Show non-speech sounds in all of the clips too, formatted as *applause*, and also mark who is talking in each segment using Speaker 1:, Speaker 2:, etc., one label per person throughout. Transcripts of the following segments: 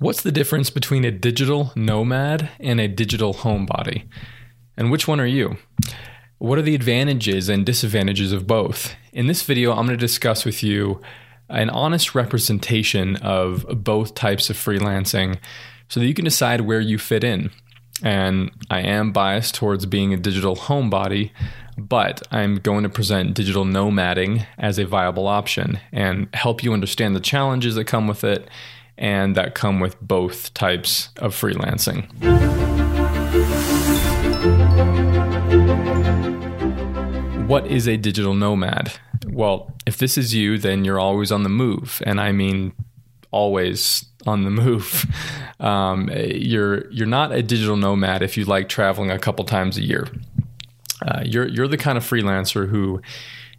Speaker 1: What's the difference between a digital nomad and a digital homebody? And which one are you? What are the advantages and disadvantages of both? In this video, I'm going to discuss with you an honest representation of both types of freelancing so that you can decide where you fit in. And I am biased towards being a digital homebody, but I'm going to present digital nomading as a viable option and help you understand the challenges that come with it and that come with both types of freelancing. What is a digital nomad? Well, if this is you, then you're always on the move, and I mean always on the move. *laughs* Um, you're you're not a digital nomad if you like traveling a couple times a year. Uh, you're you're the kind of freelancer who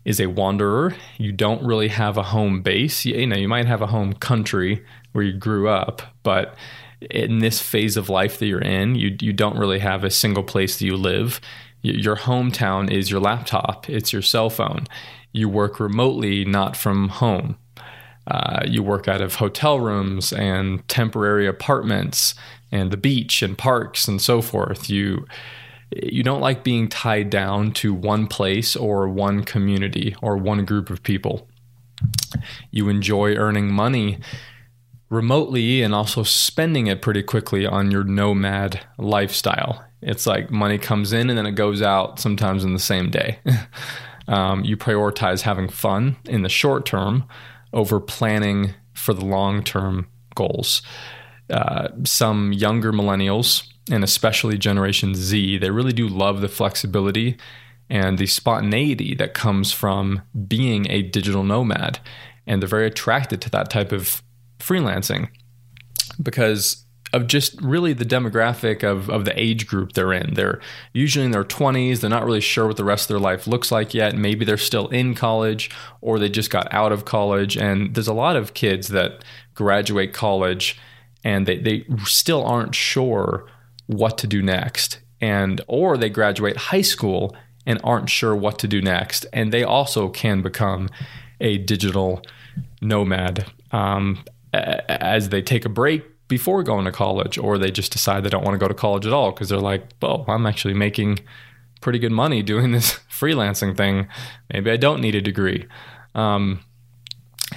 Speaker 1: is a wanderer. You don't really have a home base. You, you know, you might have a home country where you grew up, but in this phase of life that you're in, you you don't really have a single place that you live. Your hometown is your laptop. It's your cell phone. You work remotely, not from home. Uh, you work out of hotel rooms and temporary apartments and the beach and parks and so forth. You you don't like being tied down to one place or one community or one group of people. You enjoy earning money remotely and also spending it pretty quickly on your nomad lifestyle. It's like money comes in and then it goes out sometimes in the same day. *laughs* um, you prioritize having fun in the short term over planning for the long term goals. Uh, some younger millennials, and especially Generation Z, they really do love the flexibility and the spontaneity that comes from being a digital nomad. And they're very attracted to that type of freelancing because of just really the demographic of, of the age group they're in. They're usually in their 20s. They're not really sure what the rest of their life looks like yet. Maybe they're still in college or they just got out of college. And there's a lot of kids that graduate college and they, they still aren't sure what to do next. And or they graduate high school and aren't sure what to do next. And they also can become a digital nomad um, as they take a break before going to college, or they just decide they don't want to go to college at all because they're like, well, I'm actually making pretty good money doing *laughs* this freelancing thing. Maybe I don't need a degree. Um,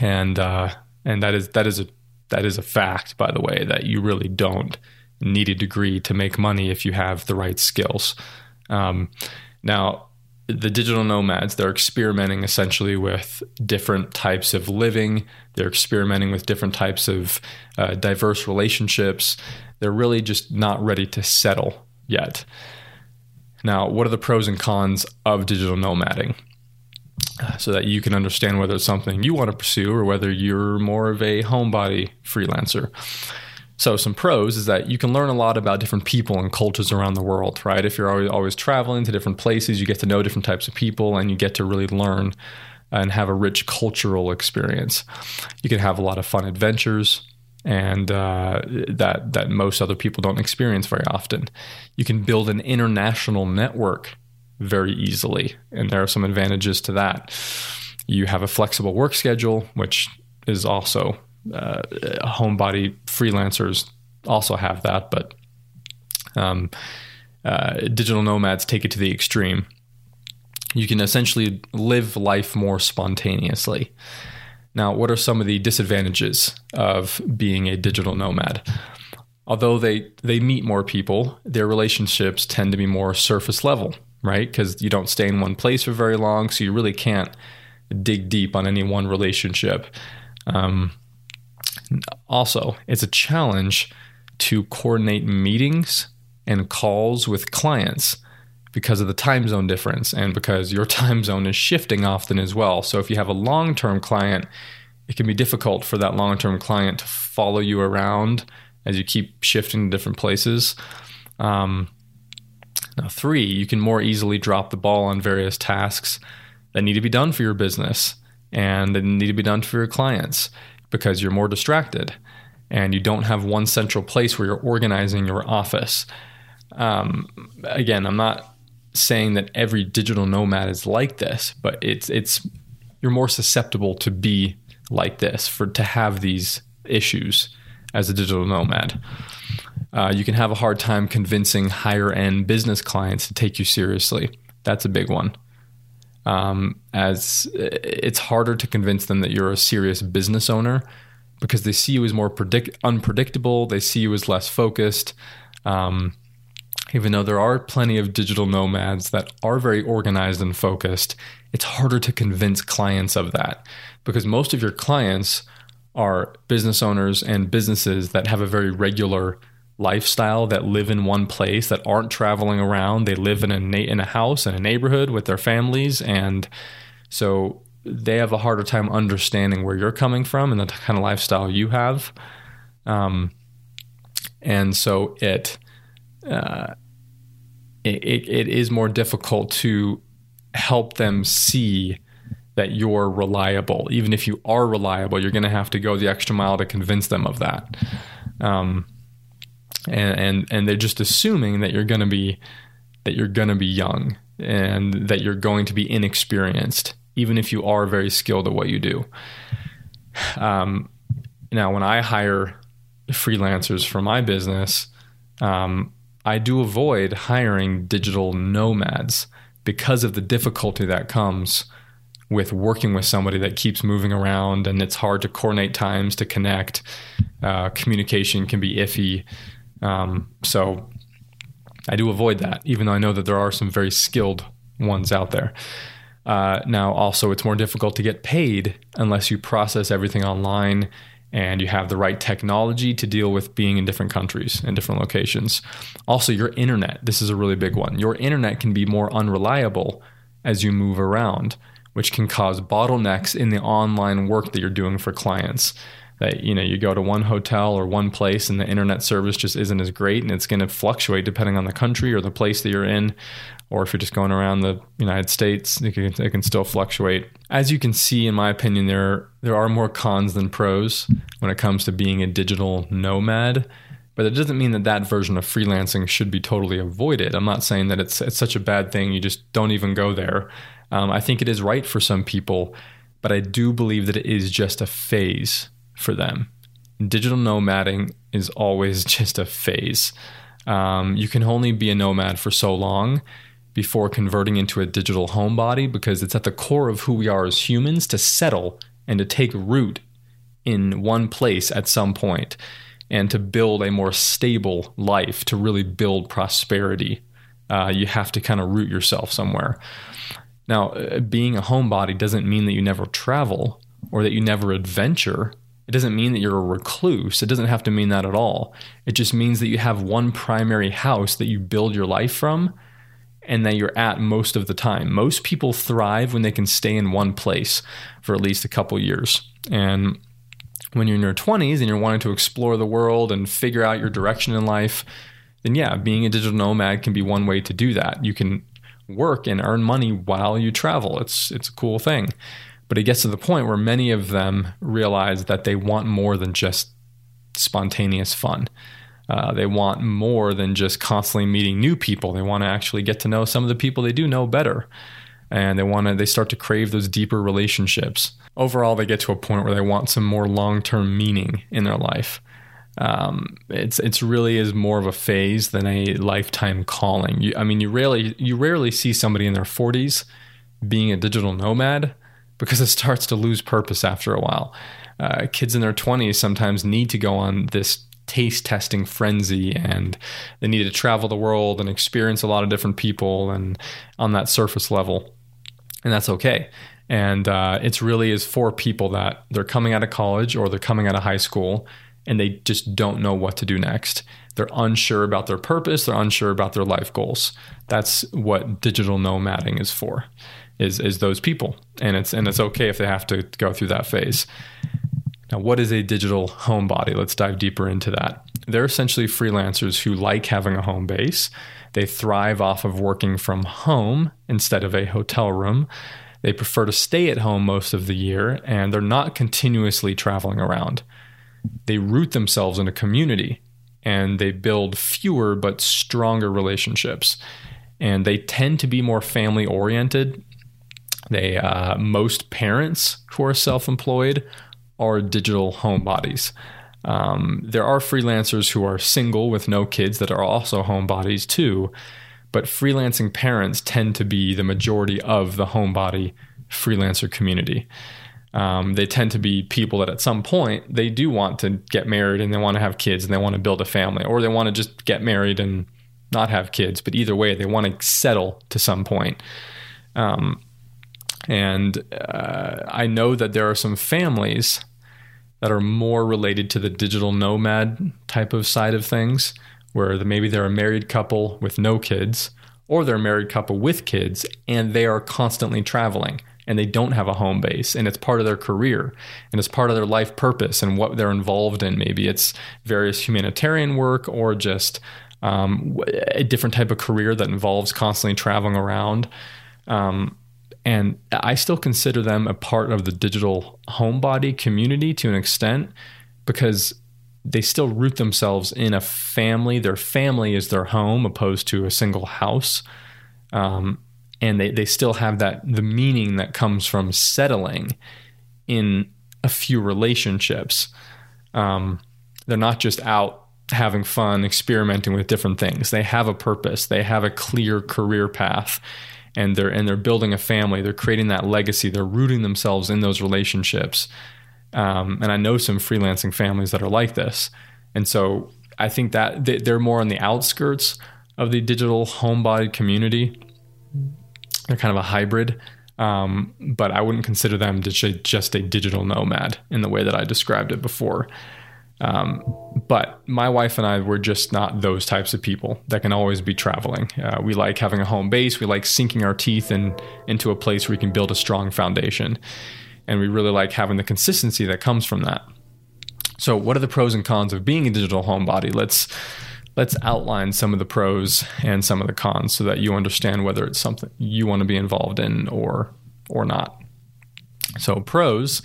Speaker 1: and uh, and that is that is a that is a fact, by the way, that you really don't need a degree to make money if you have the right skills. Um, now, the digital nomads they're experimenting essentially with different types of living. They're experimenting with different types of uh, diverse relationships. They're really just not ready to settle yet. Now what are the pros and cons of digital nomading? So that you can understand whether it's something you want to pursue or whether you're more of a homebody freelancer so, some pros is that you can learn a lot about different people and cultures around the world, right? If you're always, always traveling to different places, you get to know different types of people and you get to really learn and have a rich cultural experience. You can have a lot of fun adventures and uh, that that most other people don't experience very often. You can build an international network very easily, and there are some advantages to that. You have a flexible work schedule, which is also uh, homebody freelancers also have that, but um, uh, digital nomads take it to the extreme. You can essentially live life more spontaneously. Now, what are some of the disadvantages of being a digital nomad? Although they, they meet more people, their relationships tend to be more surface level, right? Because you don't stay in one place for very long, so you really can't dig deep on any one relationship. Um, also, it's a challenge to coordinate meetings and calls with clients because of the time zone difference and because your *laughs* time zone is shifting often as well. So if you have a long term client, it can be difficult for that long term client to follow you around as you keep shifting to different places. Um, now, three, you can more easily drop the ball on various tasks that need to be done for your business and that need to be done for your clients because you're more distracted and you don't have one central place where you're organizing your office. Um, again, I'm not saying that every digital nomad is like this, but it's it's you're more susceptible to be like this for to have these issues as a digital nomad. Uh, you can have a hard time convincing higher end business clients to take you seriously. That's a big one. Um, as it's harder to convince them that you're a serious business owner because they see you as more predict- unpredictable. They see you as less focused. Um, even though there are plenty of digital nomads that are very organized and focused, it's harder to convince clients of that because most of your clients are business owners and businesses that have a very regular lifestyle that live in one place that aren't traveling around they live in a na- in a house in a neighborhood with their families and so they have a harder time understanding where you're coming from and the kind of lifestyle you have um, and so it, uh, it, it it is more difficult to help them see that you're reliable. Even if you are reliable, you're going to have to go the extra mile to convince them of that. Um, and, and and they're just assuming that you're going to be that you're going to be young and that you're going to be inexperienced, even if you are very skilled at what you do. Um, now, when I hire freelancers for my business, um, I do avoid hiring digital nomads because of the difficulty that comes with working with somebody that keeps moving around and it's hard to coordinate times to connect. Uh, communication can be iffy. Um, so I do avoid that, even though I know that there are some very skilled ones out there. Uh, now, also, it's more difficult to get paid unless you process everything online and you have the right technology to deal with being in different countries and different locations. Also, your internet. This is a really big one. Your internet can be more unreliable as you move around, which can cause bottlenecks in the online work that you're doing for clients. That you know, you go to one hotel or one place and the internet service just isn't as great, and it's going to fluctuate depending on the country or the place that you're in or if you're just going around the United States, it can, it can still fluctuate. As you can see, in my opinion, there there are more cons than pros when it comes to being a digital nomad. But it doesn't mean that that version of freelancing should be totally avoided. I'm not saying that it's it's such a bad thing. You just don't even go there. Um, I think it is right for some people, but I do believe that it is just a phase for them. Digital nomading is always *laughs* just a phase. Um, you can only be a nomad for so long before converting into a digital homebody because it's at the core of who we are as humans to settle and to take root in one place at some point and to build a more stable life, to really build prosperity. Uh, you have to kind of root yourself somewhere. Now, uh, being a homebody doesn't mean that you never travel or that you never adventure. It doesn't mean that you're a recluse. It doesn't have to mean that at all. It just means that you have one primary house that you build your life from and that you're at most of the time. Most people thrive when they can stay in one place for at least a couple years. And when you're in your 20s and you're wanting to explore the world and figure out your direction in life, then yeah, being a digital nomad can be one way to do that. You can work and earn money while you travel. It's it's a cool thing. But it gets to the point where many of them realize that they want more than just spontaneous fun. Uh, they want more than just constantly meeting new people. They want to actually get to know some of the people they do know better, and they want to. They start to crave those deeper relationships. Overall, they get to a point where they want some more long term meaning in their life. Um, it's it's really is more of a phase than a lifetime calling. You, I mean, you rarely you rarely see somebody in their 40s being a digital nomad because it starts to lose purpose after a while. Uh, kids in their 20s sometimes need to go on this taste testing frenzy and they need to travel the world and experience a lot of different people and on that surface level. And that's okay. And uh, it's really is for people that they're coming out of college or they're coming out of high school and they just don't know what to do next. They're unsure about their purpose, they're unsure about their life goals. That's what digital nomading is for. Is, is those people and it's and it's okay if they have to go through that phase now, what is a digital homebody? Let's dive deeper into that. They're essentially freelancers who like having a home base. They thrive off of working from home instead of a hotel room. They prefer to stay at home most of the year and they're not continuously traveling around. They root themselves in a community and they build fewer but stronger relationships. And they tend to be more family oriented. They uh, most parents who are self-employed are digital homebodies. Um, there are freelancers who are single with no kids that are also homebodies too, but freelancing parents tend to be the majority of the homebody freelancer community. Um, they tend to be people that at some point they do want to get married and they want to have kids and they want to build a family, or they want to just get married and not have kids. But either way, they want to settle to some point. Um, and uh, I know that there are some families that are more related to the digital nomad type of side of things, where the, maybe they're a married couple with no kids, or they're a married couple with kids, and they are constantly traveling and they don't have a home base and it's part of their career and it's part of their life purpose and what they're involved in. Maybe it's various humanitarian work or just um, a different type of career that involves constantly traveling around. Um, and I still consider them a part of the digital homebody community to an extent because they still root themselves in a family. Their family is their home opposed to a single house. Um, and they, they still have that the meaning that comes from settling in a few relationships. Um, they're not just out having fun, experimenting with different things. They have a purpose. They have a clear career path and they're and they're building a family. They're creating that legacy. They're rooting themselves in those relationships. Um, and I know some freelancing families that are like this. And so I think that they're more on the outskirts of the digital homebody community. They're kind of a hybrid. Um, but I wouldn't consider them just a digital nomad in the way that I described it before. Um, but my wife and I were just not those types of people that can always be traveling. Uh, we like having a home base. We like sinking our teeth in, into a place where we can build a strong foundation. And we really like having the consistency that comes from that. So, what are the pros and cons of being a digital homebody? Let's let's outline some of the pros and some of the cons so that you understand whether it's something you want to be involved in or or not. So, pros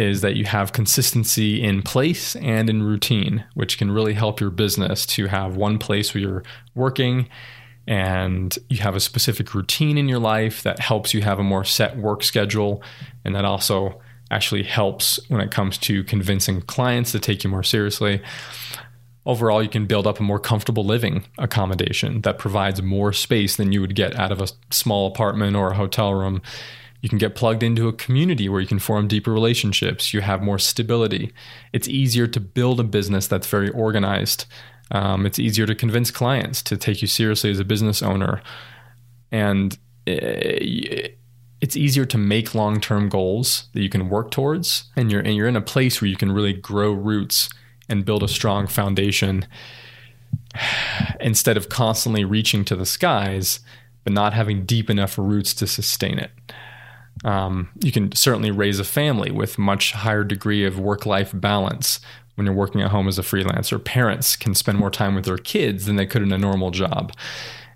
Speaker 1: is that you have consistency in place and in routine, which can really help your business to have one place where you're working and you have a specific routine in your life that helps you have a more set work schedule. And that also actually helps when it comes to convincing clients to take you more seriously. Overall, you can build up a more comfortable living accommodation that provides more space than you would get out of a small apartment or a hotel room you can get plugged into a community where you can form deeper relationships. You have more stability. It's easier to build a business that's very organized. Um, it's easier to convince clients to take you seriously as a business owner. And eh, it's easier to make long term goals that you can work towards. And you're, and you're in a place where you can really grow roots and build a strong foundation *sighs* instead of constantly reaching to the skies, but not having deep enough roots to sustain it. Um, you can certainly raise a family with much higher degree of work-life balance when you're working at home as a freelancer. Parents can spend more time with their kids than they could in a normal job.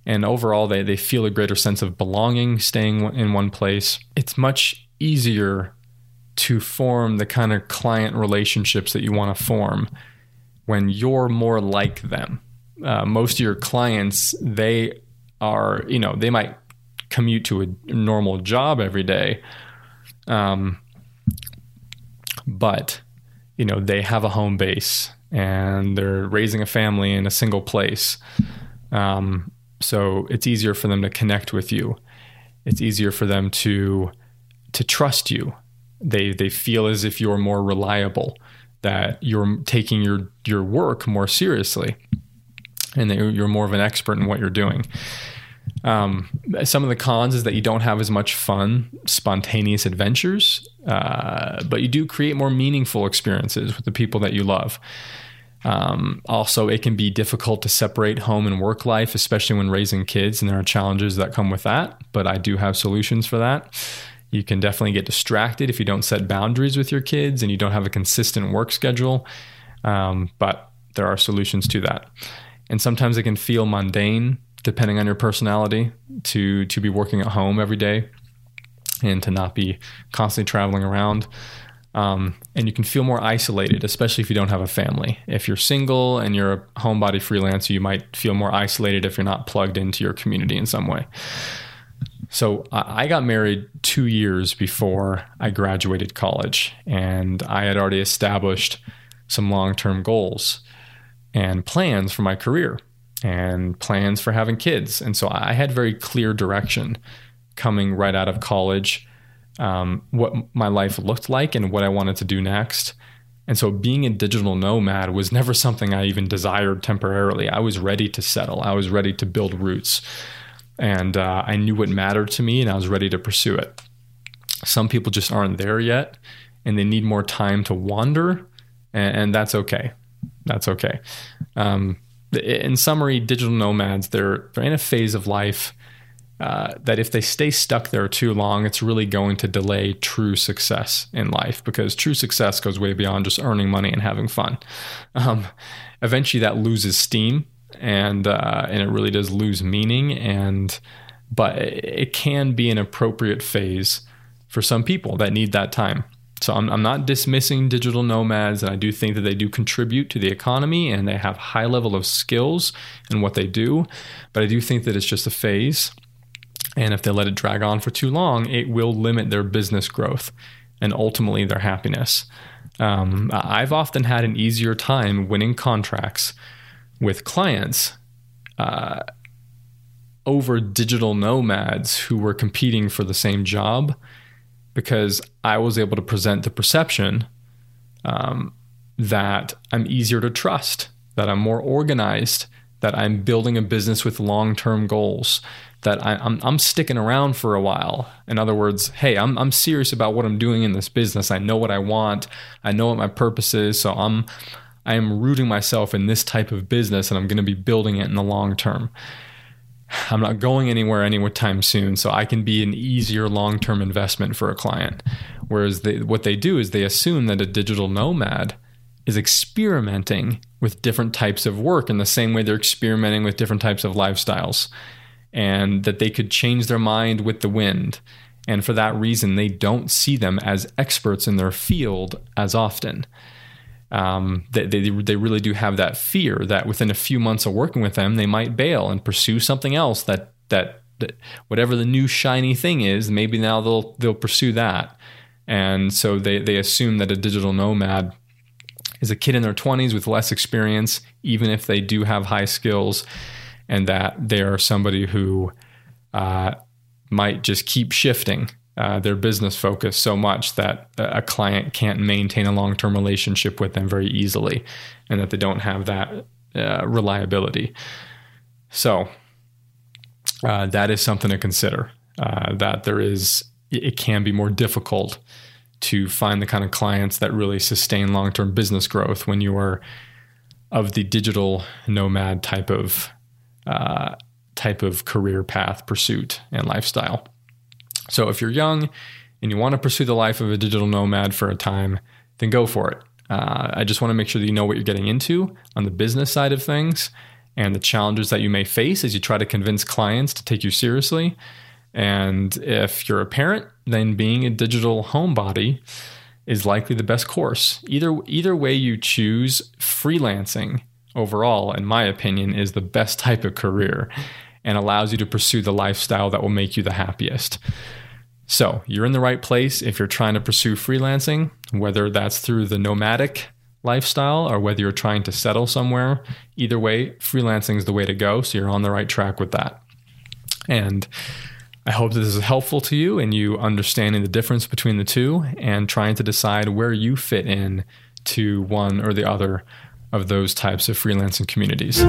Speaker 1: And overall, they, they feel a greater sense of belonging staying in one place. It's much easier to form the kind of client relationships that you want to form when you're more like them. Uh, most of your clients, they are, you know, they might commute to a normal job every day. Um, but you know they have a home base and they're raising a family in a single place. Um, so it's easier for them to connect with you. It's easier for them to to trust you. They they feel as if you're more reliable, that you're taking your your work more seriously, and that you're more of an expert in what you're doing. Um, some of the cons is that you don't have as much fun, spontaneous adventures, uh, but you do create more meaningful experiences with the people that you love. Um, also, it can be difficult to separate home and work life, especially when raising kids, and there are challenges that come with that. But I do have solutions for that. You can definitely get distracted if you don't set boundaries with your kids and you don't have a consistent work schedule. Um, but there are solutions to that. And sometimes it can feel mundane depending on your personality, to to be working at home every day and to not be constantly traveling around. Um, and you can feel more isolated, especially if you don't have a family. If you're single and you're a homebody freelancer, you might feel more isolated if you're not plugged into your community in some way. So I got married two years before I graduated college, and I had already established some long term goals and plans for my career and plans for having kids. And so I had very clear direction coming right out of college, um, what my life looked like and what I wanted to do next. And so being a digital nomad was never something I even desired temporarily. I was ready to settle, I was ready to build roots. And uh, I knew what mattered to me and I was ready to pursue it. Some people just aren't there yet and they need more time to wander, and, and that's okay. That's okay. Um, in summary, digital nomads, they're, they're in a phase of life uh, that if they stay stuck there too long, it's really going to delay true success in life because true success goes way beyond just earning money and having fun. Um, eventually, that loses steam and uh, and it really does lose meaning. And but it can be an appropriate phase for some people that need that time. So I'm, I'm not dismissing digital nomads, and I do think that they do contribute to the economy and they have high level of skills in what they do. But I do think that it's just a phase, and if they let it drag on for too long, it will limit their business growth and ultimately their happiness. Um, I've often had an easier time winning contracts with clients uh, over digital nomads who were competing for the same job because I was able to present the perception um, that I'm easier to trust, that I'm more organized, that I'm building a business with long term goals, that I, am I'm, I'm sticking around for a while. In other words, hey, I'm, I'm serious about what I'm doing in this business. I know what I want, I know what my purpose is. So I'm, I am rooting myself in this type of business and I'm going to be building it in the long term. I'm not going anywhere anytime soon, so I can be an easier long term investment for a client. Whereas they, what they do is they assume that a digital nomad is experimenting with different types of work in the same way they're experimenting with different types of lifestyles, and that they could change their mind with the wind. And for that reason, they don't see them as experts in their field as often um, they, they, they really do have that fear that within a few months of working with them, they might bail and pursue something else that, that, that whatever the new shiny thing is, maybe now they'll, they'll pursue that. And so they, they assume that a digital nomad is a kid in their 20s with less experience, even if they do have high skills, and that they are somebody who uh, might just keep shifting uh, their business focus so much that a client can't maintain a long term relationship with them very easily and that they don't have that uh, reliability. So, uh, that is something to consider. Uh, that there is, it can be more difficult to find the kind of clients that really sustain long term business growth when you are of the digital nomad type of uh, type of career path pursuit and lifestyle. So if you're young and you want to pursue the life of a digital nomad for a time, then go for it. Uh, I just want to make sure that you know what you're getting into on the business side of things and the challenges that you may face as you try to convince clients to take you seriously. And if you're a parent, then being a digital homebody is likely the best course. Either either way you choose, freelancing overall, in my opinion, is the best type of career and allows you to pursue the lifestyle that will make you the happiest. So, you're in the right place if you're trying to pursue freelancing, whether that's through the nomadic lifestyle or whether you're trying to settle somewhere. Either way, freelancing is the way to go. So, you're on the right track with that. And I hope this is helpful to you and you understanding the difference between the two and trying to decide where you fit in to one or the other of those types of freelancing communities.